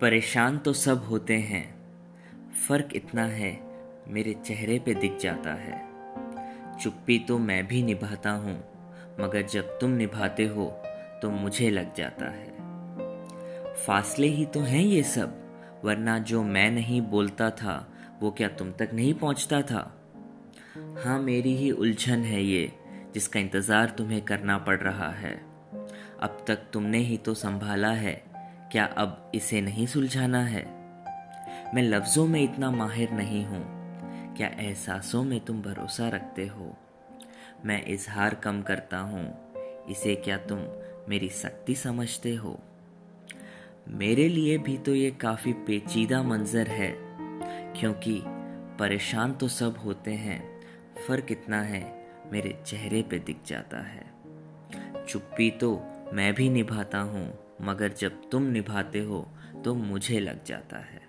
परेशान तो सब होते हैं। फ़र्क इतना है, मेरे चेहरे पे दिख जाता है। चुप्पी तो मैं भी निभाता हूँ, मगर जब तुम निभाते हो तो मुझे लग जाता है। फासले ही तो हैं ये सब, वरना जो मैं नहीं बोलता था, वो क्या तुम तक नहीं पहुँचता था? हाँ मेरी ही उलझन है ये, जिसका इंतज़ार तुम्हें करना पड़ रहा है। अब तक तुमने ही तो संभाला है क्या अब इसे नहीं सुलझाना है? मैं लफ्ज़ों में इतना माहिर नहीं हूँ। क्या एहसासों में तुम भरोसा रखते हो? मैं इजहार कम करता हूँ। इसे क्या तुम मेरी सख्ती समझते हो? मेरे लिए भी तो ये काफ़ी पेचीदा मंजर है, क्योंकि परेशान तो सब होते हैं। फ़र्क इतना है, मेरे चेहरे पे दिख जाता है। चुप्पी तो मैं भी निभाता हूँ। मगर जब तुम निभाते हो तो मुझे लग जाता है।